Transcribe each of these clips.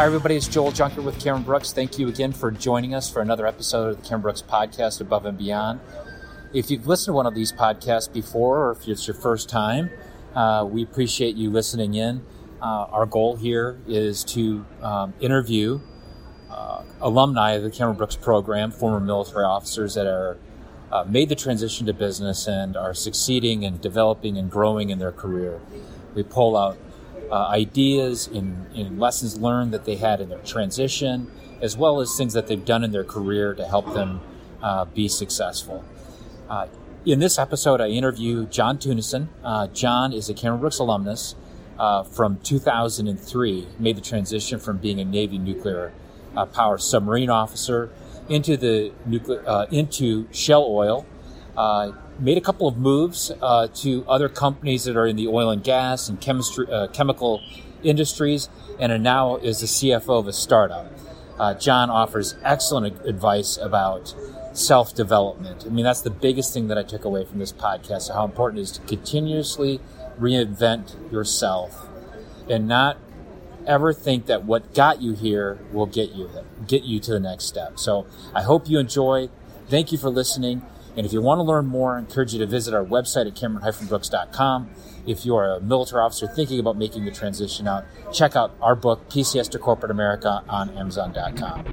Hi, everybody. It's Joel Junker with Cameron Brooks. Thank you again for joining us for another episode of the Cameron Brooks podcast, Above and Beyond. If you've listened to one of these podcasts before, or if it's your first time, uh, we appreciate you listening in. Uh, our goal here is to um, interview uh, alumni of the Cameron Brooks program, former military officers that are uh, made the transition to business and are succeeding and developing and growing in their career. We pull out uh, ideas in, in lessons learned that they had in their transition, as well as things that they've done in their career to help them uh, be successful. Uh, in this episode, I interview John Tunison. Uh, John is a Cameron Brooks alumnus uh, from 2003, made the transition from being a Navy nuclear uh, power submarine officer into the into Shell Oil made a couple of moves uh, to other companies that are in the oil and gas and chemistry, uh, chemical industries, and now is the CFO of a startup. Uh, John offers excellent advice about self development. I mean, that's the biggest thing that I took away from this podcast how important it is to continuously reinvent yourself and not ever think that what got you here will get you get you to the next step. So I hope you enjoy. Thank you for listening. And if you want to learn more, I encourage you to visit our website at cameron-brooks.com. If you are a military officer thinking about making the transition out, check out our book, PCS to Corporate America, on Amazon.com.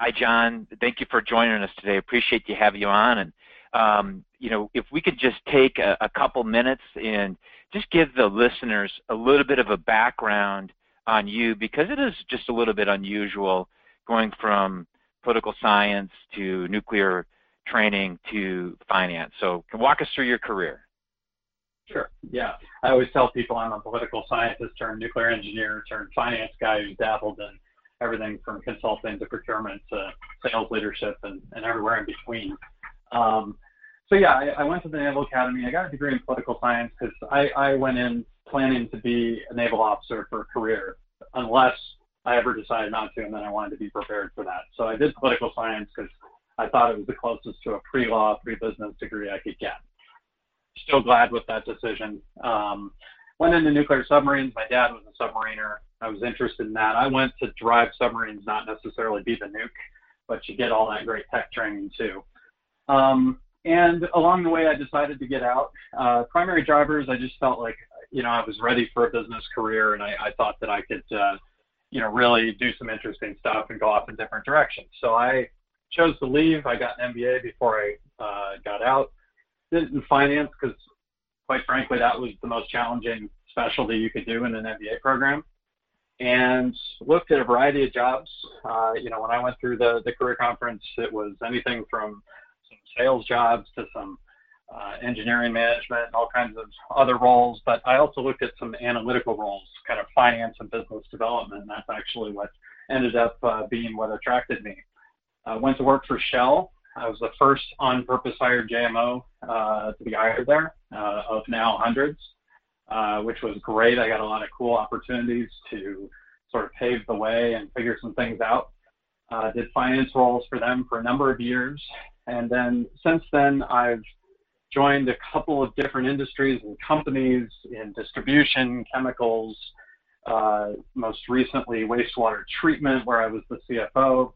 Hi, John. Thank you for joining us today. Appreciate you having you on. And um, you know, if we could just take a, a couple minutes and just give the listeners a little bit of a background on you, because it is just a little bit unusual going from political science to nuclear training to finance. So, walk us through your career? Sure. Yeah. I always tell people I'm a political scientist turned nuclear engineer turned finance guy who's dabbled in everything from consulting to procurement to sales leadership and, and everywhere in between. Um, so yeah, I, I, went to the Naval Academy. I got a degree in political science because I, I went in planning to be a naval officer for a career, unless I ever decided not to, and then I wanted to be prepared for that. So I did political science because I thought it was the closest to a pre-law, pre-business degree I could get. Still glad with that decision. Um, went into nuclear submarines. My dad was a submariner. I was interested in that. I went to drive submarines, not necessarily be the nuke, but you get all that great tech training too. Um, and along the way, I decided to get out. Uh, primary drivers, I just felt like, you know, I was ready for a business career, and I, I thought that I could, uh, you know, really do some interesting stuff and go off in different directions. So I chose to leave. I got an MBA before I uh, got out. Did it in finance because, quite frankly, that was the most challenging specialty you could do in an MBA program. And looked at a variety of jobs. Uh, you know, when I went through the the career conference, it was anything from some sales jobs to some uh, engineering management, all kinds of other roles. But I also looked at some analytical roles, kind of finance and business development. And that's actually what ended up uh, being what attracted me. I went to work for Shell. I was the first on-purpose hired JMO uh, to be hired there, uh, of now hundreds, uh, which was great. I got a lot of cool opportunities to sort of pave the way and figure some things out. Uh, did finance roles for them for a number of years, and then since then I've joined a couple of different industries and companies in distribution, chemicals, uh, most recently wastewater treatment, where I was the CFO.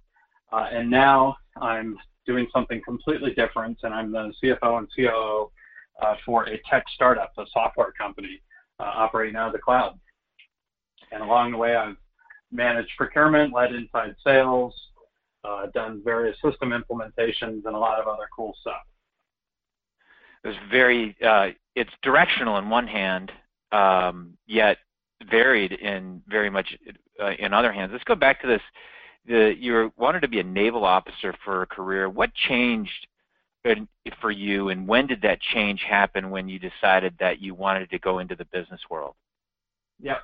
Uh, and now I'm doing something completely different, and I'm the CFO and COO uh, for a tech startup, a software company uh, operating out of the cloud. And along the way, I've managed procurement, led inside sales, uh, done various system implementations, and a lot of other cool stuff was very uh, it's directional on one hand, um, yet varied in very much uh, in other hands. Let's go back to this. The, you wanted to be a naval officer for a career. What changed in, for you, and when did that change happen? When you decided that you wanted to go into the business world? Yeah.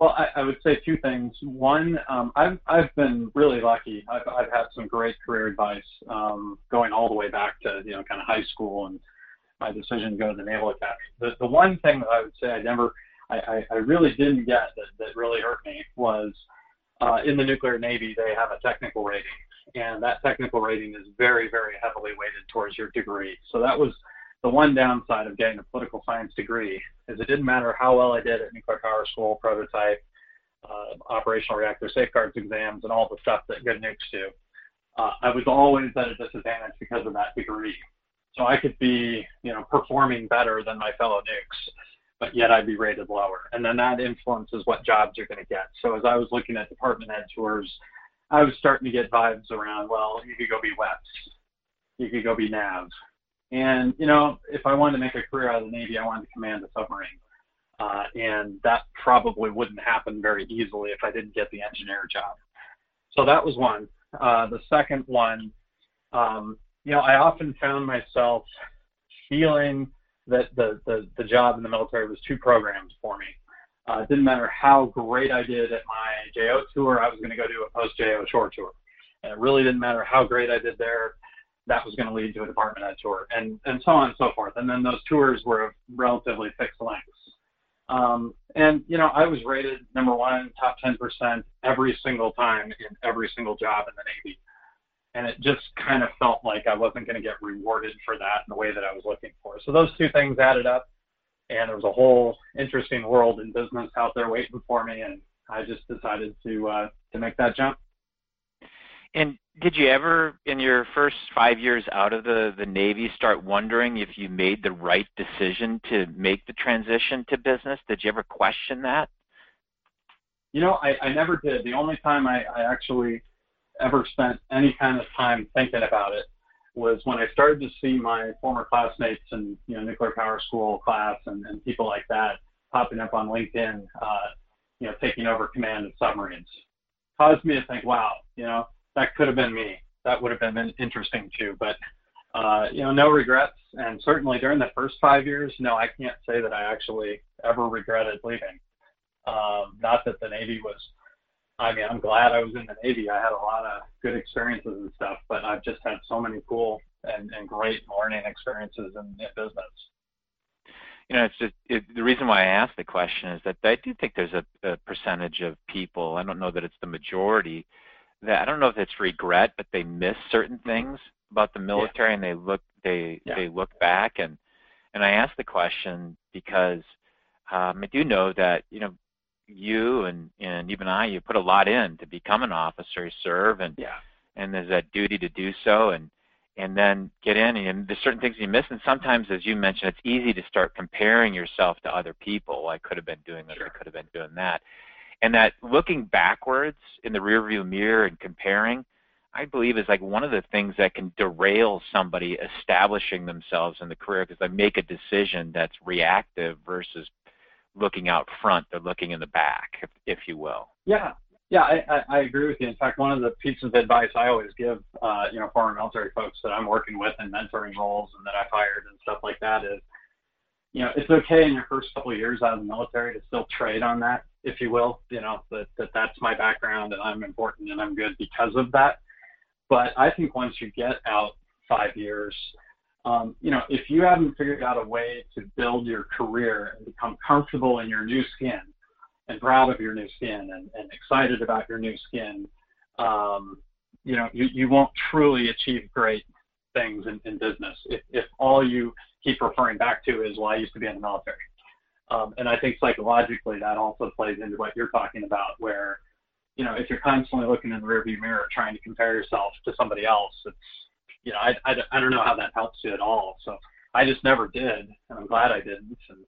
Well, I, I would say two things. One, um, I've I've been really lucky. I've I've had some great career advice um, going all the way back to you know kind of high school and my decision to go to the Naval Academy. The, the one thing that I would say I never, I, I, I really didn't get that, that really hurt me was uh, in the nuclear Navy, they have a technical rating. And that technical rating is very, very heavily weighted towards your degree. So that was the one downside of getting a political science degree is it didn't matter how well I did at nuclear power school prototype, uh, operational reactor safeguards exams, and all the stuff that good nukes do. Uh, I was always at a disadvantage because of that degree. So I could be, you know, performing better than my fellow nukes, but yet I'd be rated lower. And then that influences what jobs you're going to get. So as I was looking at department head tours, I was starting to get vibes around, well, you could go be WEPS, you could go be NAV. And, you know, if I wanted to make a career out of the Navy, I wanted to command a submarine. Uh, and that probably wouldn't happen very easily if I didn't get the engineer job. So that was one. Uh, the second one, um, you know, I often found myself feeling that the, the, the job in the military was too programmed for me. Uh, it didn't matter how great I did at my JO tour, I was going to go do a post JO shore tour. And it really didn't matter how great I did there, that was going to lead to a department head tour, and, and so on and so forth. And then those tours were of relatively fixed lengths. Um, and, you know, I was rated number one, top 10% every single time in every single job in the Navy. And it just kind of felt like I wasn't going to get rewarded for that in the way that I was looking for. So those two things added up and there was a whole interesting world in business out there waiting for me, and I just decided to uh, to make that jump. And did you ever, in your first five years out of the, the Navy, start wondering if you made the right decision to make the transition to business? Did you ever question that? You know, I, I never did. The only time I, I actually ever spent any kind of time thinking about it was when I started to see my former classmates and you know nuclear power school class and, and people like that popping up on LinkedIn, uh, you know, taking over command of submarines, caused me to think, wow, you know, that could have been me. That would have been interesting too. But uh, you know, no regrets, and certainly during the first five years, no, I can't say that I actually ever regretted leaving. Um, not that the Navy was I mean, I'm glad I was in the Navy. I had a lot of good experiences and stuff, but I've just had so many cool and, and great learning experiences in, in business. You know, it's just it, the reason why I asked the question is that I do think there's a, a percentage of people. I don't know that it's the majority. That I don't know if it's regret, but they miss certain things about the military, yeah. and they look they yeah. they look back and and I asked the question because um, I do know that you know you and and even I, you put a lot in to become an officer, you serve, and yeah. and there's that duty to do so, and and then get in, and there's certain things you miss, and sometimes, as you mentioned, it's easy to start comparing yourself to other people. I could have been doing this, sure. I could have been doing that, and that looking backwards in the rearview mirror and comparing, I believe is like one of the things that can derail somebody establishing themselves in the career because they make a decision that's reactive versus looking out front, they're looking in the back, if, if you will. Yeah, yeah, I, I, agree with you. In fact, one of the pieces of advice I always give, uh, you know, former military folks that I'm working with in mentoring roles and that I've hired and stuff like that is, you know, it's okay in your first couple of years out of the military to still trade on that, if you will. You know, that, that that's my background and I'm important and I'm good because of that. But I think once you get out five years, um, you know, if you haven't figured out a way to build your career and become comfortable in your new skin and proud of your new skin and, and excited about your new skin, um, you know, you, you won't truly achieve great things in, in business if, if all you keep referring back to is, well, I used to be in the military. Um, and I think psychologically that also plays into what you're talking about, where, you know, if you're constantly looking in the rearview mirror trying to compare yourself to somebody else, it's you know, I, I, I don't know how that helps you at all. So I just never did, and I'm glad I didn't. And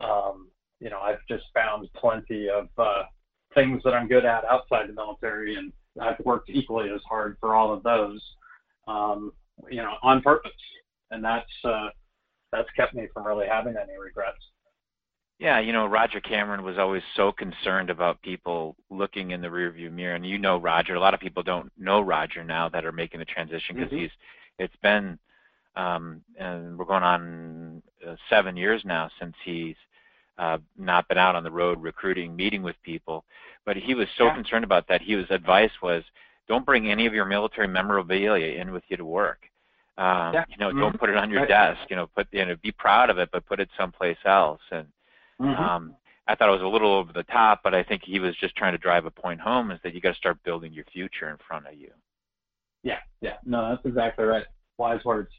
um, you know, I've just found plenty of uh, things that I'm good at outside the military, and I've worked equally as hard for all of those, um, you know, on purpose, and that's uh, that's kept me from really having any regrets. Yeah, you know, Roger Cameron was always so concerned about people looking in the rearview mirror, and you know Roger. A lot of people don't know Roger now that are making the transition because mm-hmm. he's. It's been, um, and we're going on uh, seven years now since he's uh, not been out on the road recruiting, meeting with people. But he was so yeah. concerned about that. His advice was, don't bring any of your military memorabilia in with you to work. Um, yeah. You know, mm-hmm. don't put it on your right. desk. You know, put you know, be proud of it, but put it someplace else. And Mm-hmm. Um, I thought it was a little over the top, but I think he was just trying to drive a point home: is that you got to start building your future in front of you. Yeah, yeah, no, that's exactly right. Wise words.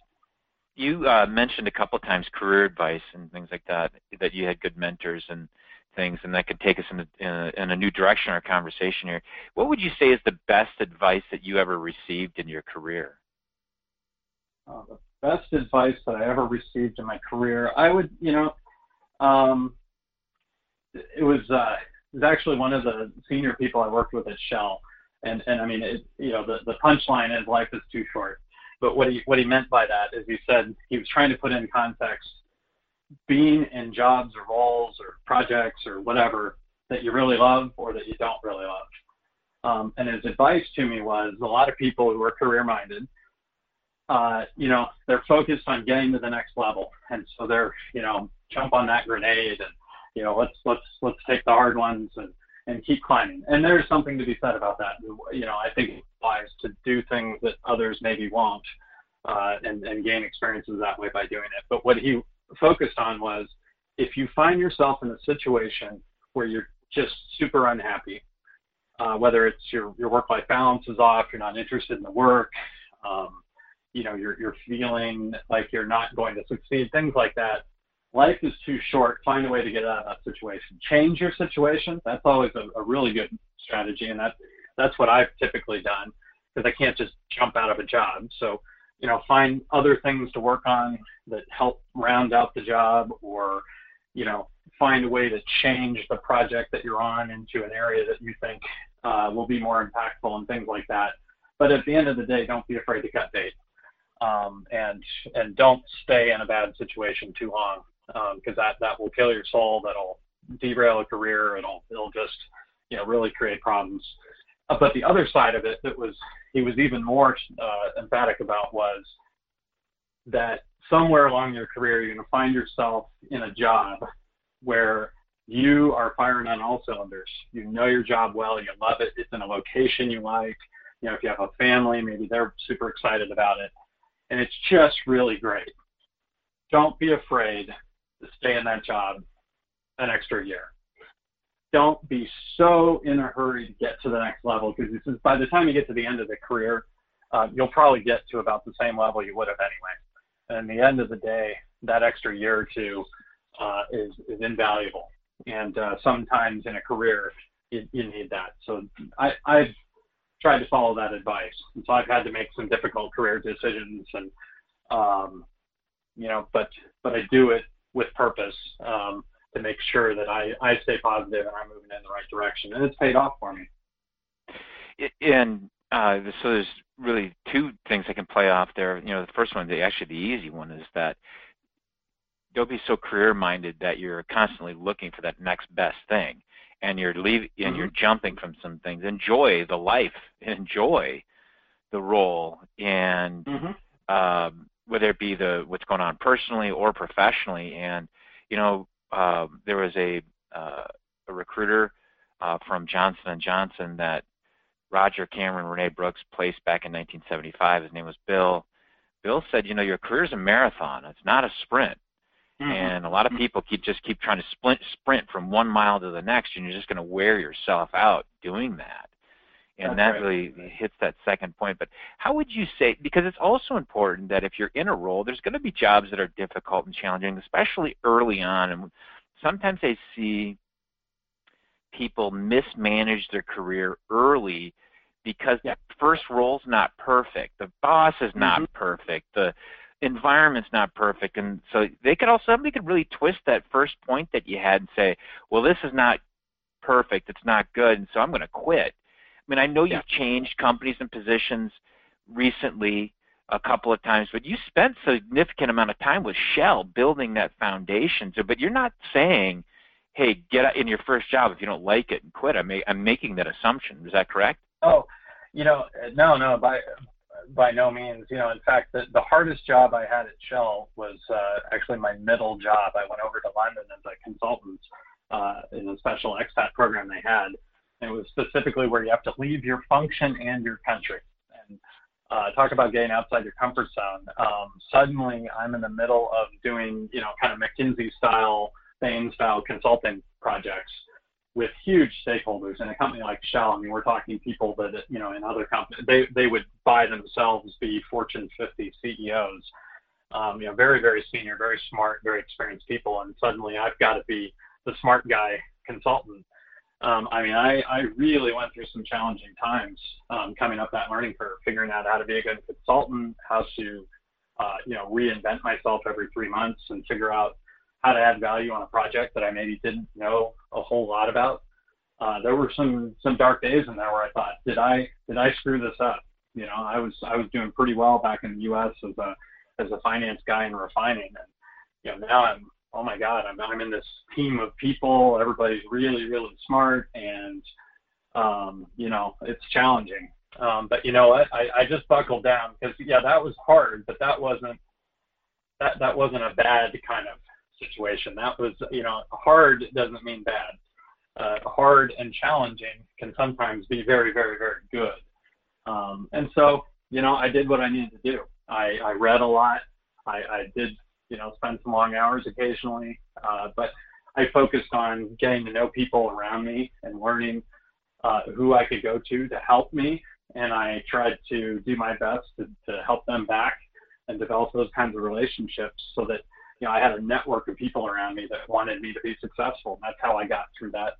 You uh, mentioned a couple times career advice and things like that. That you had good mentors and things, and that could take us in a, in a, in a new direction in our conversation here. What would you say is the best advice that you ever received in your career? Uh, the best advice that I ever received in my career, I would, you know, um, it was uh, it was actually one of the senior people I worked with at Shell, and and I mean, it, you know, the the punchline is life is too short. But what he what he meant by that is he said he was trying to put in context being in jobs or roles or projects or whatever that you really love or that you don't really love. Um, and his advice to me was a lot of people who are career minded, uh, you know, they're focused on getting to the next level, and so they're, you know, jump on that grenade and, you know, let's let's let's take the hard ones and and keep climbing. And there's something to be said about that. You know, I think it's wise to do things that others maybe won't, uh, and and gain experiences that way by doing it. But what he focused on was if you find yourself in a situation where you're just super unhappy, uh, whether it's your, your work-life balance is off, you're not interested in the work, um, you know, you're, you're feeling like you're not going to succeed, things like that. Life is too short. Find a way to get out of that situation. Change your situation. That's always a, a really good strategy, and that that's what I've typically done because I can't just jump out of a job. So you know, find other things to work on that help round out the job or, you know, find a way to change the project that you're on into an area that you think uh, will be more impactful and things like that. But at the end of the day, don't be afraid to cut bait. Um, and and don't stay in a bad situation too long because um, that that will kill your soul. That'll derail a career. It'll it'll just you know really create problems. Uh, but the other side of it that was he was even more uh, emphatic about was that somewhere along your career you're going to find yourself in a job where you are firing on all cylinders. You know your job well, you love it, it's in a location you like. You know, if you have a family, maybe they're super excited about it. And it's just really great. Don't be afraid to stay in that job an extra year don't be so in a hurry to get to the next level because this is by the time you get to the end of the career, uh, you'll probably get to about the same level you would have anyway. And at the end of the day, that extra year or two uh, is is invaluable. And uh, sometimes in a career, you, you need that. So I, I've tried to follow that advice. And so I've had to make some difficult career decisions, and um, you know, but but I do it with purpose. Um, to make sure that I, I stay positive and I'm moving in the right direction. And it's paid off for me. And uh, so there's really two things I can play off there. You know, the first one, the, actually the easy one, is that don't be so career minded that you're constantly looking for that next best thing, and you're leaving and you're mm-hmm. jumping from some things. Enjoy the life, enjoy the role, and mm-hmm. um, whether it be the what's going on personally or professionally. And you know, um, there was a, uh, a recruiter uh, from Johnson and Johnson that Roger Cameron, Renee Brooks placed back in 1975. His name was Bill. Bill said, you know, your career is a marathon. It's not a sprint. Mm-hmm. And a lot of mm-hmm. people keep just keep trying to sprint sprint from one mile to the next, and you're just going to wear yourself out doing that. And That's that right. really hits that second point. But how would you say? Because it's also important that if you're in a role, there's going to be jobs that are difficult and challenging, especially early on. And sometimes I see people mismanage their career early because that first role's not perfect. The boss is not mm-hmm. perfect. The environment's not perfect. And so they could also somebody could really twist that first point that you had and say, Well, this is not perfect, it's not good, and so I'm gonna quit. I mean, I know you've changed companies and positions recently a couple of times, but you spent a significant amount of time with Shell building that foundation. So, but you're not saying, "Hey, get in your first job if you don't like it and quit." I'm, I'm making that assumption. Is that correct? Oh, you know, no, no, by by no means. You know, in fact, the, the hardest job I had at Shell was uh, actually my middle job. I went over to London as a consultant uh, in a special expat program they had it was specifically where you have to leave your function and your country. And uh, talk about getting outside your comfort zone. Um, suddenly, I'm in the middle of doing, you know, kind of McKinsey style, Bain style consulting projects with huge stakeholders in a company like Shell. I mean, we're talking people that, you know, in other companies, they, they would by themselves be Fortune 50 CEOs. Um, you know, very, very senior, very smart, very experienced people. And suddenly I've got to be the smart guy consultant, um, I mean, I, I really went through some challenging times um, coming up that learning curve, figuring out how to be a good consultant, how to, uh, you know, reinvent myself every three months and figure out how to add value on a project that I maybe didn't know a whole lot about. Uh, there were some some dark days in there where I thought, did I did I screw this up? You know, I was I was doing pretty well back in the U.S. as a as a finance guy in refining, and you know now I'm oh my god I'm I'm in this team of people. Everybody's really really smart, and um, you know it's challenging. Um, but you know what? I, I just buckled down because yeah, that was hard, but that wasn't that that wasn't a bad kind of situation. That was you know hard doesn't mean bad. Uh, hard and challenging can sometimes be very very very good. Um, and so, you know, I did what I needed to do. I, I read a lot. I, I did, you know, spend some long hours occasionally, uh, but I focused on getting to know people around me and learning uh, who I could go to to help me. And I tried to do my best to, to help them back and develop those kinds of relationships so that, you know, I had a network of people around me that wanted me to be successful. And that's how I got through that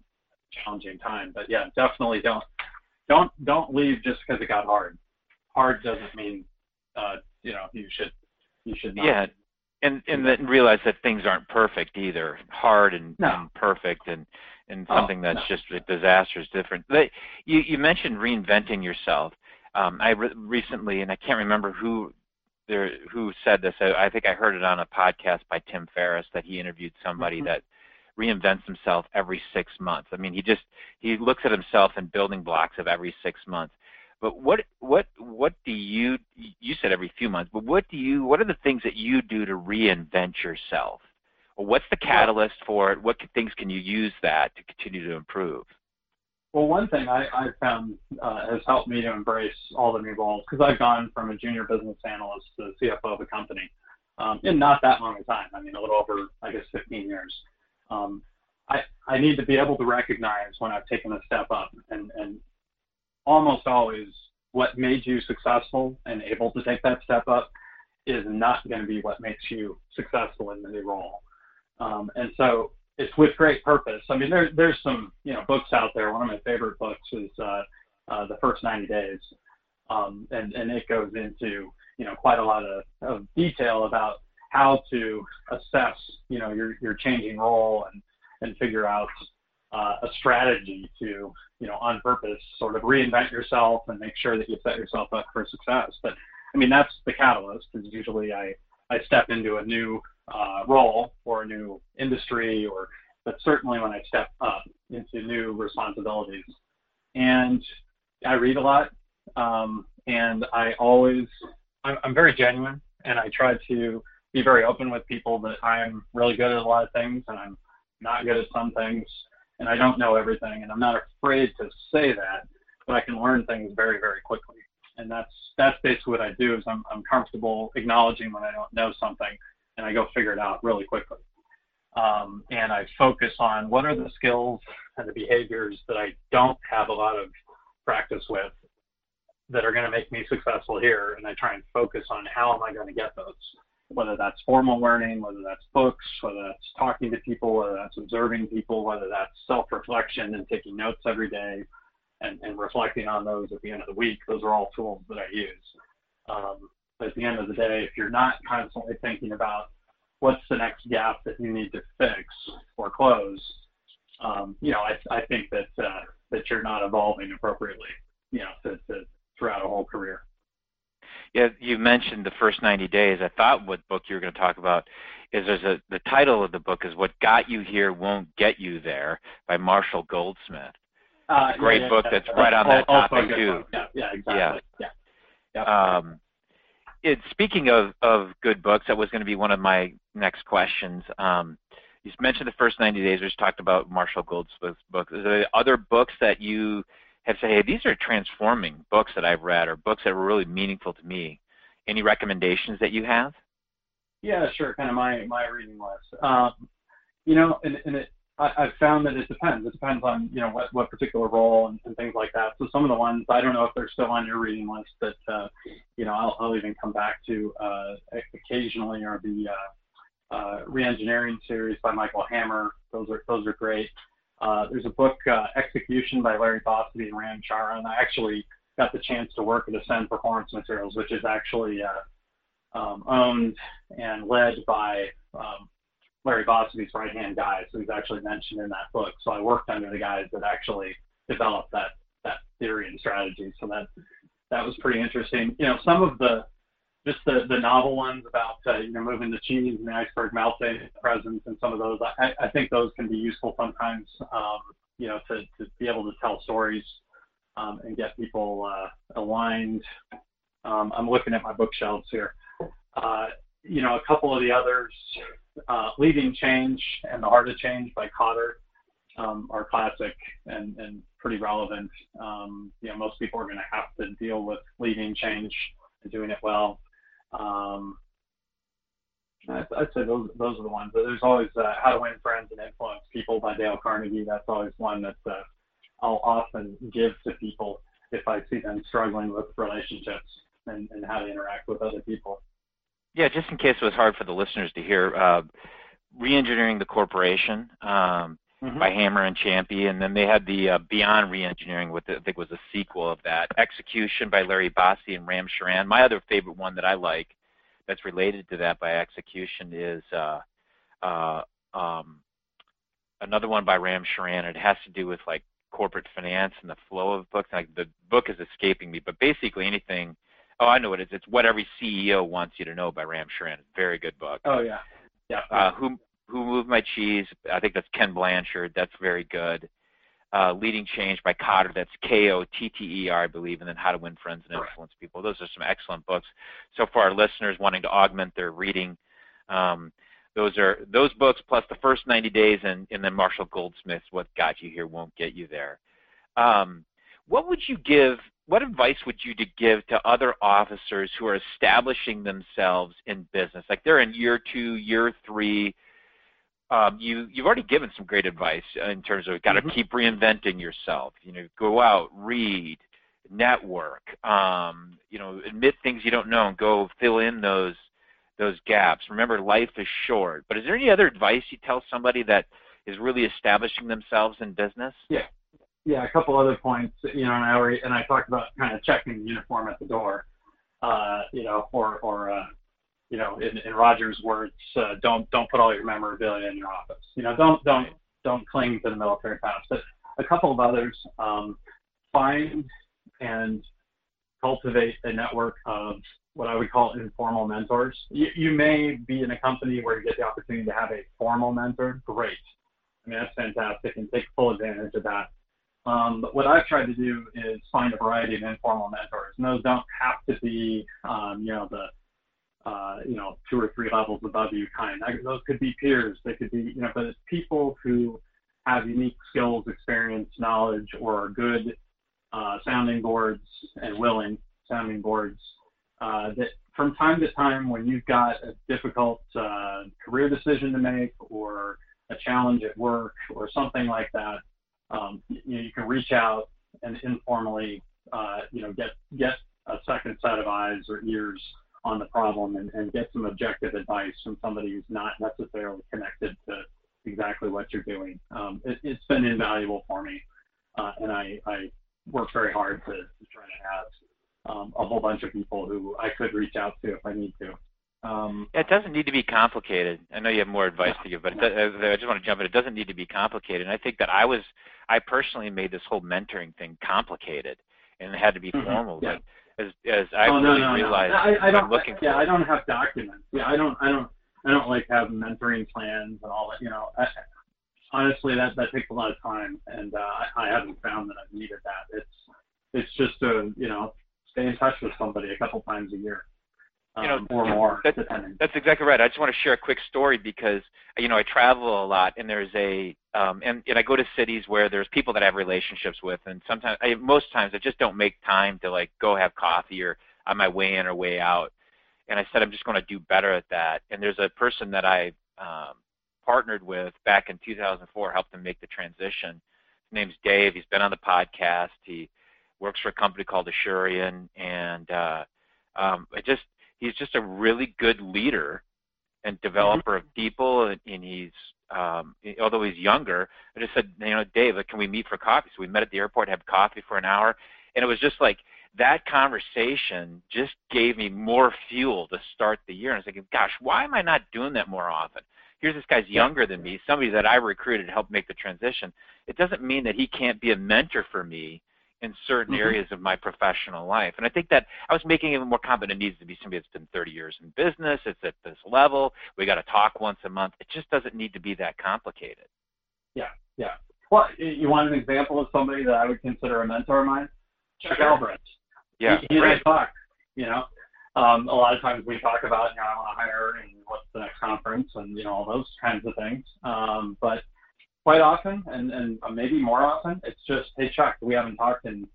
challenging time. But yeah, definitely don't don't don't leave just because it got hard. Hard doesn't mean uh, you know you should you should not. Yeah, and and then realize that things aren't perfect either. Hard and, no. and perfect and and oh, something that's no. just a disaster is different. But you you mentioned reinventing yourself. Um, I re- recently, and I can't remember who there who said this. I, I think I heard it on a podcast by Tim Ferriss that he interviewed somebody mm-hmm. that reinvents himself every six months. I mean, he just he looks at himself in building blocks of every six months. But what what what do you you said every few months? But what do you what are the things that you do to reinvent yourself? Or what's the catalyst for it? What things can you use that to continue to improve? Well, one thing I, I've found uh, has helped me to embrace all the new roles because I've gone from a junior business analyst to CFO of a company um, in not that long a time. I mean, a little over, I guess, 15 years um, I, I need to be able to recognize when I've taken a step up and, and almost always what made you successful and able to take that step up is not going to be what makes you successful in the new role. Um, and so it's with great purpose. I mean, there, there's some you know books out there. One of my favorite books is uh, uh, The First 90 Days, um, and and it goes into you know quite a lot of, of detail about how to assess, you know, your your changing role and and figure out uh, a strategy to, you know, on purpose sort of reinvent yourself and make sure that you set yourself up for success. But I mean, that's the catalyst. Is usually I I step into a new uh, role or a new industry, or but certainly when I step up into new responsibilities. And I read a lot, um, and I always I'm, I'm very genuine, and I try to be very open with people that I'm really good at a lot of things and I'm not good at some things and I don't know everything and I'm not afraid to say that, but I can learn things very, very quickly. And that's that's basically what I do is I'm I'm comfortable acknowledging when I don't know something and I go figure it out really quickly. Um, and I focus on what are the skills and the behaviors that I don't have a lot of practice with that are going to make me successful here, and I try and focus on how am I going to get those whether that's formal learning, whether that's books, whether that's talking to people, whether that's observing people, whether that's self-reflection and taking notes every day and, and reflecting on those at the end of the week. Those are all tools that I use. Um, but at the end of the day, if you're not constantly thinking about what's the next gap that you need to fix or close, um, you know, I, I think that uh, that you're not evolving appropriately, you know, to, to throughout a whole career. Yeah, you mentioned the first 90 days. I thought what book you were going to talk about is there's a the title of the book is What Got You Here Won't Get You There by Marshall Goldsmith. Uh, great yeah, yeah, book yeah, that's right on that topic too. Yeah, yeah, exactly. Yeah. yeah. Um, it, speaking of, of good books, that was going to be one of my next questions. Um, you mentioned the first 90 days. We just talked about Marshall Goldsmith's book. Is there other books that you have said, hey, these are transforming books that I've read or books that were really meaningful to me. Any recommendations that you have? Yeah, sure. Kind of my my reading list. Um, you know, and, and it, I, I've found that it depends. It depends on you know what what particular role and, and things like that. So some of the ones I don't know if they're still on your reading list, but uh, you know I'll, I'll even come back to uh, occasionally are the uh, uh, Reengineering series by Michael Hammer. Those are those are great. Uh, there's a book, uh, Execution by Larry Bossidy and Ram Charan. I actually got the chance to work at Ascend Performance Materials, which is actually uh, um, owned and led by um, Larry Bossidy's right-hand guy. So he's actually mentioned in that book. So I worked under the guys that actually developed that that theory and strategy. So that that was pretty interesting. You know, some of the just the, the novel ones about uh, you know moving the cheese and the iceberg melting presence and some of those. I, I think those can be useful sometimes um, you know to, to be able to tell stories um, and get people uh, aligned. Um, I'm looking at my bookshelves here. Uh, you know a couple of the others uh, leading change and the art of change by Kotter um, are classic and, and pretty relevant. Um, you know most people are going to have to deal with leading change and doing it well um, I'd, say those those are the ones. But there's always uh, How to Win Friends and Influence People by Dale Carnegie. That's always one that uh, I'll often give to people if I see them struggling with relationships and, and how to interact with other people. Yeah, just in case it was hard for the listeners to hear, uh, Reengineering the Corporation um, mm-hmm. by Hammer and Champy, and then they had the uh, Beyond Reengineering, with the, I think was a sequel of that. Execution by Larry Bossidy and Ram Charan. My other favorite one that I like, that's related to that by Execution, is uh, uh, um, another one by Ram Charan. It has to do with like corporate finance and the flow of books. Like the book is escaping me, but basically anything. Oh, I know what it is. It's what every CEO wants you to know by Ram Charan. Very good book. Oh yeah, yeah. Uh, who who Moved My Cheese? I think that's Ken Blanchard. That's very good. Uh, Leading Change by Kotter. That's K-O-T-T-E-R, I believe, and then How to Win Friends and Influence People. Those are some excellent books. So for our listeners wanting to augment their reading, um, those are those books plus the first 90 days, and, and then Marshall Goldsmith's What Got You Here Won't Get You There. Um, what would you give? What advice would you to give to other officers who are establishing themselves in business? Like they're in year two, year three um, you you've already given some great advice in terms of got to mm-hmm. keep reinventing yourself. You know, go out, read, network. Um, you know, admit things you don't know and go fill in those those gaps. Remember, life is short. But is there any other advice you tell somebody that is really establishing themselves in business? Yeah, yeah. A couple other points. You know, and I already, and I talked about kind of checking the uniform at the door. Uh, you know, or or uh, you know, in, in Roger's words, uh, don't don't put all your memorabilia in your office. You know, don't don't don't cling to the military past. But a couple of others, um, find and cultivate a network of what I would call informal mentors. You, you may be in a company where you get the opportunity to have a formal mentor. Great. I mean, that's fantastic and take full advantage of that. Um, but what I've tried to do is find a variety of informal mentors. And those don't have to be, um, you know, the uh, you know, two or three levels above you kind. Of. Those could be peers. They could be, you know, but it's people who have unique skills, experience, knowledge, or are good uh, sounding boards and willing sounding boards uh, that from time to time when you've got a difficult uh, career decision to make or a challenge at work or something like that, um, you, know, you can reach out and informally, uh, you know, get get a second set of eyes or ears on the problem and, and get some objective advice from somebody who's not necessarily connected to exactly what you're doing. Um, it, has been invaluable for me, uh, and I, I work very hard to, to try to have um, a whole bunch of people who I could reach out to if I need to. Um, it doesn't need to be complicated. I know you have more advice to give, but it, I just want to jump in. It doesn't need to be complicated. And I think that I was, I personally made this whole mentoring thing complicated, and it had to be mm-hmm. formal. Yeah. But as as I oh, really no, no, realized. No. I, I don't. looking yeah. I don't have documents. Yeah, I don't. I don't. I don't like have mentoring plans and all that. You know, I, honestly, that that takes a lot of time, and uh, I, I haven't found that I've needed that. It's it's just to you know stay in touch with somebody a couple times a year you know, um, or more, that, depending. That's exactly right. I just want to share a quick story because you know I travel a lot, and there's a um, and, and I go to cities where there's people that I have relationships with, and sometimes, I, most times, I just don't make time to like go have coffee or on my way in or way out. And I said I'm just going to do better at that. And there's a person that I um, partnered with back in 2004, helped him make the transition. His name's Dave. He's been on the podcast. He works for a company called Asurion, and uh, um, I just he's just a really good leader and developer of people, and, and he's um, although he's younger. I just said, you know, Dave, like, can we meet for coffee? So we met at the airport, had coffee for an hour, and it was just like that conversation just gave me more fuel to start the year. And I was thinking, gosh, why am I not doing that more often? Here's this guy's younger than me, somebody that I recruited to help make the transition. It doesn't mean that he can't be a mentor for me in certain mm-hmm. areas of my professional life. And I think that I was making it more competent. It needs to be somebody that's been 30 years in business. It's at this level. We got to talk once a month. It just doesn't need to be that complicated. Yeah, yeah. Well, you want an example of somebody that I would consider a mentor of mine? Chuck sure. Albrecht. Yeah, he, he I talk. You know, um, a lot of times we talk about, you know, I want to hire and what's the next conference and you know all those kinds of things. Um, but quite often, and, and maybe more often, it's just, hey Chuck, we haven't talked in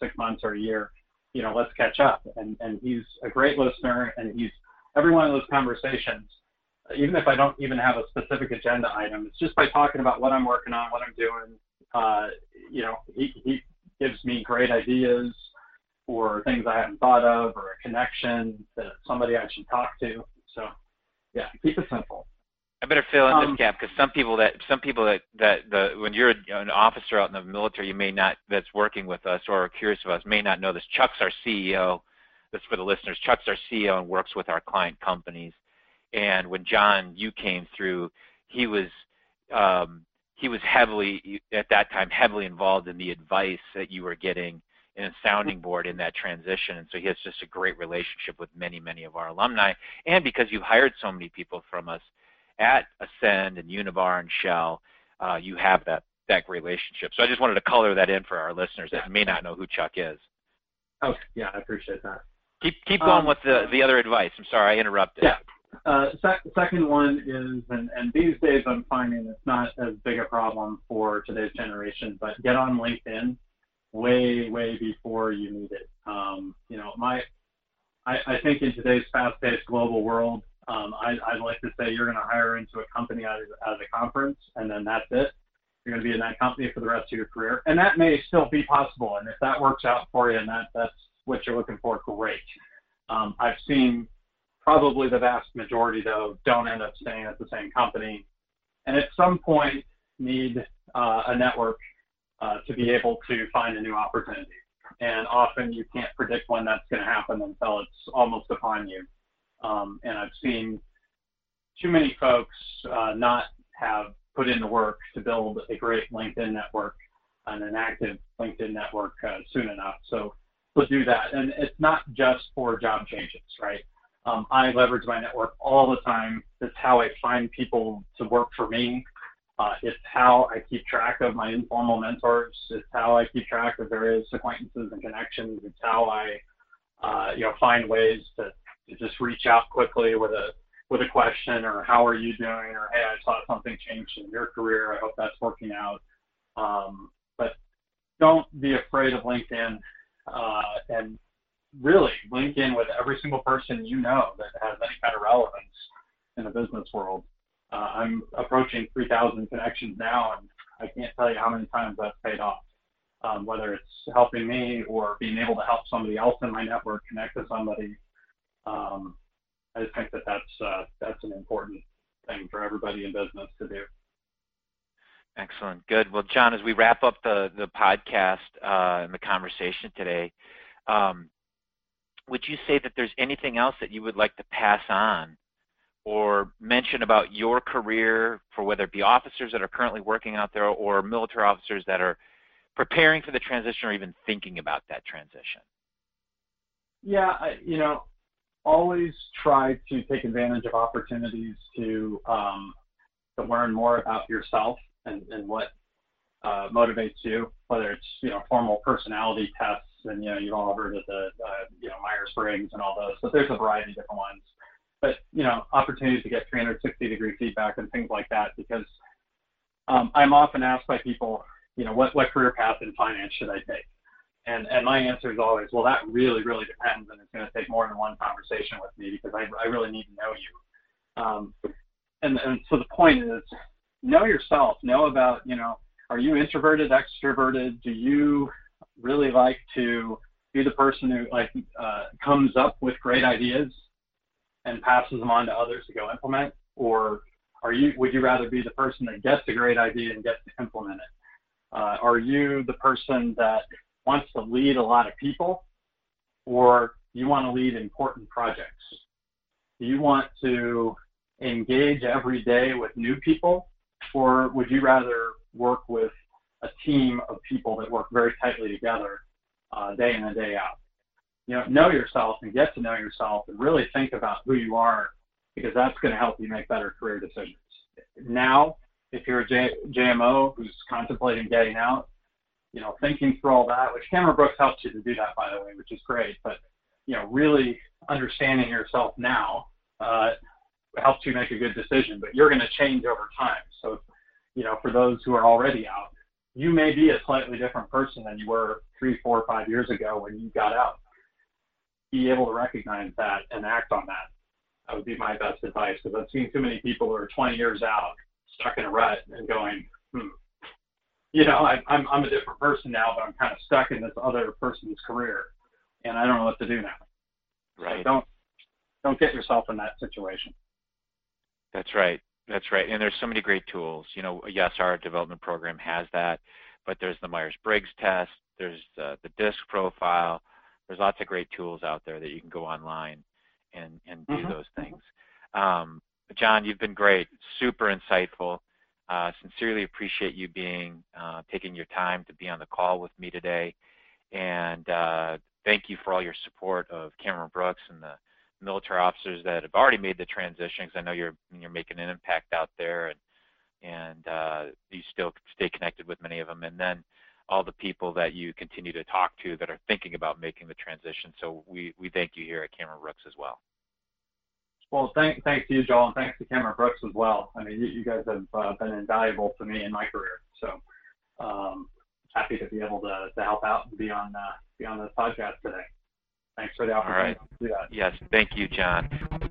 six months or a year. You know, let's catch up. And and he's a great listener, and he's every one of those conversations. Even if I don't even have a specific agenda item, it's just by talking about what I'm working on, what I'm doing. Uh, you know, he he gives me great ideas or things I hadn't thought of, or a connection that somebody I should talk to. So, yeah, keep it simple. Better fill in um, this gap because some people that some people that that the when you're an officer out in the military, you may not that's working with us or are curious of us may not know this. Chuck's our CEO. This for the listeners. Chuck's our CEO and works with our client companies. And when John you came through, he was um, he was heavily at that time heavily involved in the advice that you were getting in a sounding board in that transition. And so he has just a great relationship with many, many of our alumni. And because you've hired so many people from us, at Ascend and Univar and Shell, uh, you have that that relationship. So I just wanted to color that in for our listeners that may not know who Chuck is. Oh, yeah, I appreciate that. Keep keep going um, with the the other advice. I'm sorry I interrupted. Yeah. Uh, sec- second one is, and, and these days I'm finding it's not as big a problem for today's generation, but get on LinkedIn way, way before you need it. Um, you know, my, I, I think in today's fast-paced global world, um, I, I'd like to say you're going to hire into a company out of, out of the conference, and then that's it. You're going to be in that company for the rest of your career, and that may still be possible. And if that works out for you, and that that's what you're looking for, great. Um, I've seen probably the vast majority though don't end up staying at the same company, and at some point need uh, a network uh, to be able to find a new opportunity. And often you can't predict when that's going to happen until it's almost upon you. Um, and I've seen too many folks uh, not have put in the work to build a great LinkedIn network and an active LinkedIn network uh, soon enough. So we'll do that. And it's not just for job changes, right? Um, I leverage my network all the time. It's how I find people to work for me. Uh, it's how I keep track of my informal mentors. It's how I keep track of various acquaintances and connections. It's how I, uh, you know, find ways to just reach out quickly with a with a question or how are you doing or hey I saw something changed in your career. I hope that's working out. Um, but don't be afraid of LinkedIn uh, and really link in with every single person you know that has any kind of relevance in the business world. Uh, I'm approaching 3,000 connections now and I can't tell you how many times that's paid off. Um, whether it's helping me or being able to help somebody else in my network connect to somebody um, I just think that that's uh, that's an important thing for everybody in business to do. Excellent. Good. Well, John, as we wrap up the the podcast uh, and the conversation today, um, would you say that there's anything else that you would like to pass on or mention about your career for whether it be officers that are currently working out there or military officers that are preparing for the transition or even thinking about that transition? Yeah, I, you know, always try to take advantage of opportunities to um, to learn more about yourself and, and what uh, motivates you, whether it's you know formal personality tests and you know you've all heard of the uh, you know Myers Briggs and all those, but there's a variety of different ones. But you know opportunities to get 360 degree feedback and things like that because um, I'm often asked by people, you know, what what career path in finance should I take? And and my answer is always, well, that really really depends, and it's going to take more than one conversation with me because I I really need to know you. Um, and and so the point is, know yourself. Know about you know, are you introverted, extroverted? Do you really like to be the person who like uh, comes up with great ideas and passes them on to others to go implement, or are you would you rather be the person that gets a great idea and gets to implement it? Uh, are you the person that wants to lead a lot of people, or you want to lead important projects? Do you want to engage every day with new people, or would you rather work with a team of people that work very tightly together uh, day in and day out? You know, know yourself and get to know yourself and really think about who you are because that's going to help you make better career decisions. Now, if you're a J- JMO who's contemplating getting out, you know, thinking through all that, which Cameron Brooks helps you to do that, by the way, which is great. But you know, really understanding yourself now uh, helps you make a good decision. But you're going to change over time. So, you know, for those who are already out, you may be a slightly different person than you were three, four, five years ago when you got out. Be able to recognize that and act on that. That would be my best advice because I've seen too many people who are 20 years out, stuck in a rut, and going, hmm, you know, I, I'm I'm a different person now, but I'm kind of stuck in this other person's career, and I don't know what to do now. Right. So don't don't get yourself in that situation. That's right. That's right. And there's so many great tools. You know, yes, our development program has that, but there's the Myers-Briggs test. There's uh, the DISC profile. There's lots of great tools out there that you can go online and and do mm-hmm. those things. Um, John, you've been great. Super insightful. Uh, sincerely appreciate you being uh, taking your time to be on the call with me today, and uh, thank you for all your support of Cameron Brooks and the military officers that have already made the transition. Because I know you're you're making an impact out there, and and uh, you still stay connected with many of them, and then all the people that you continue to talk to that are thinking about making the transition. So we we thank you here at Cameron Brooks as well. Well, thank, thanks to you, Joel, and thanks to Cameron Brooks as well. I mean, you, you guys have uh, been invaluable to me in my career. So um, happy to be able to, to help out and be on uh, be on this podcast today. Thanks for the opportunity All right. to do that. Yes, thank you, John.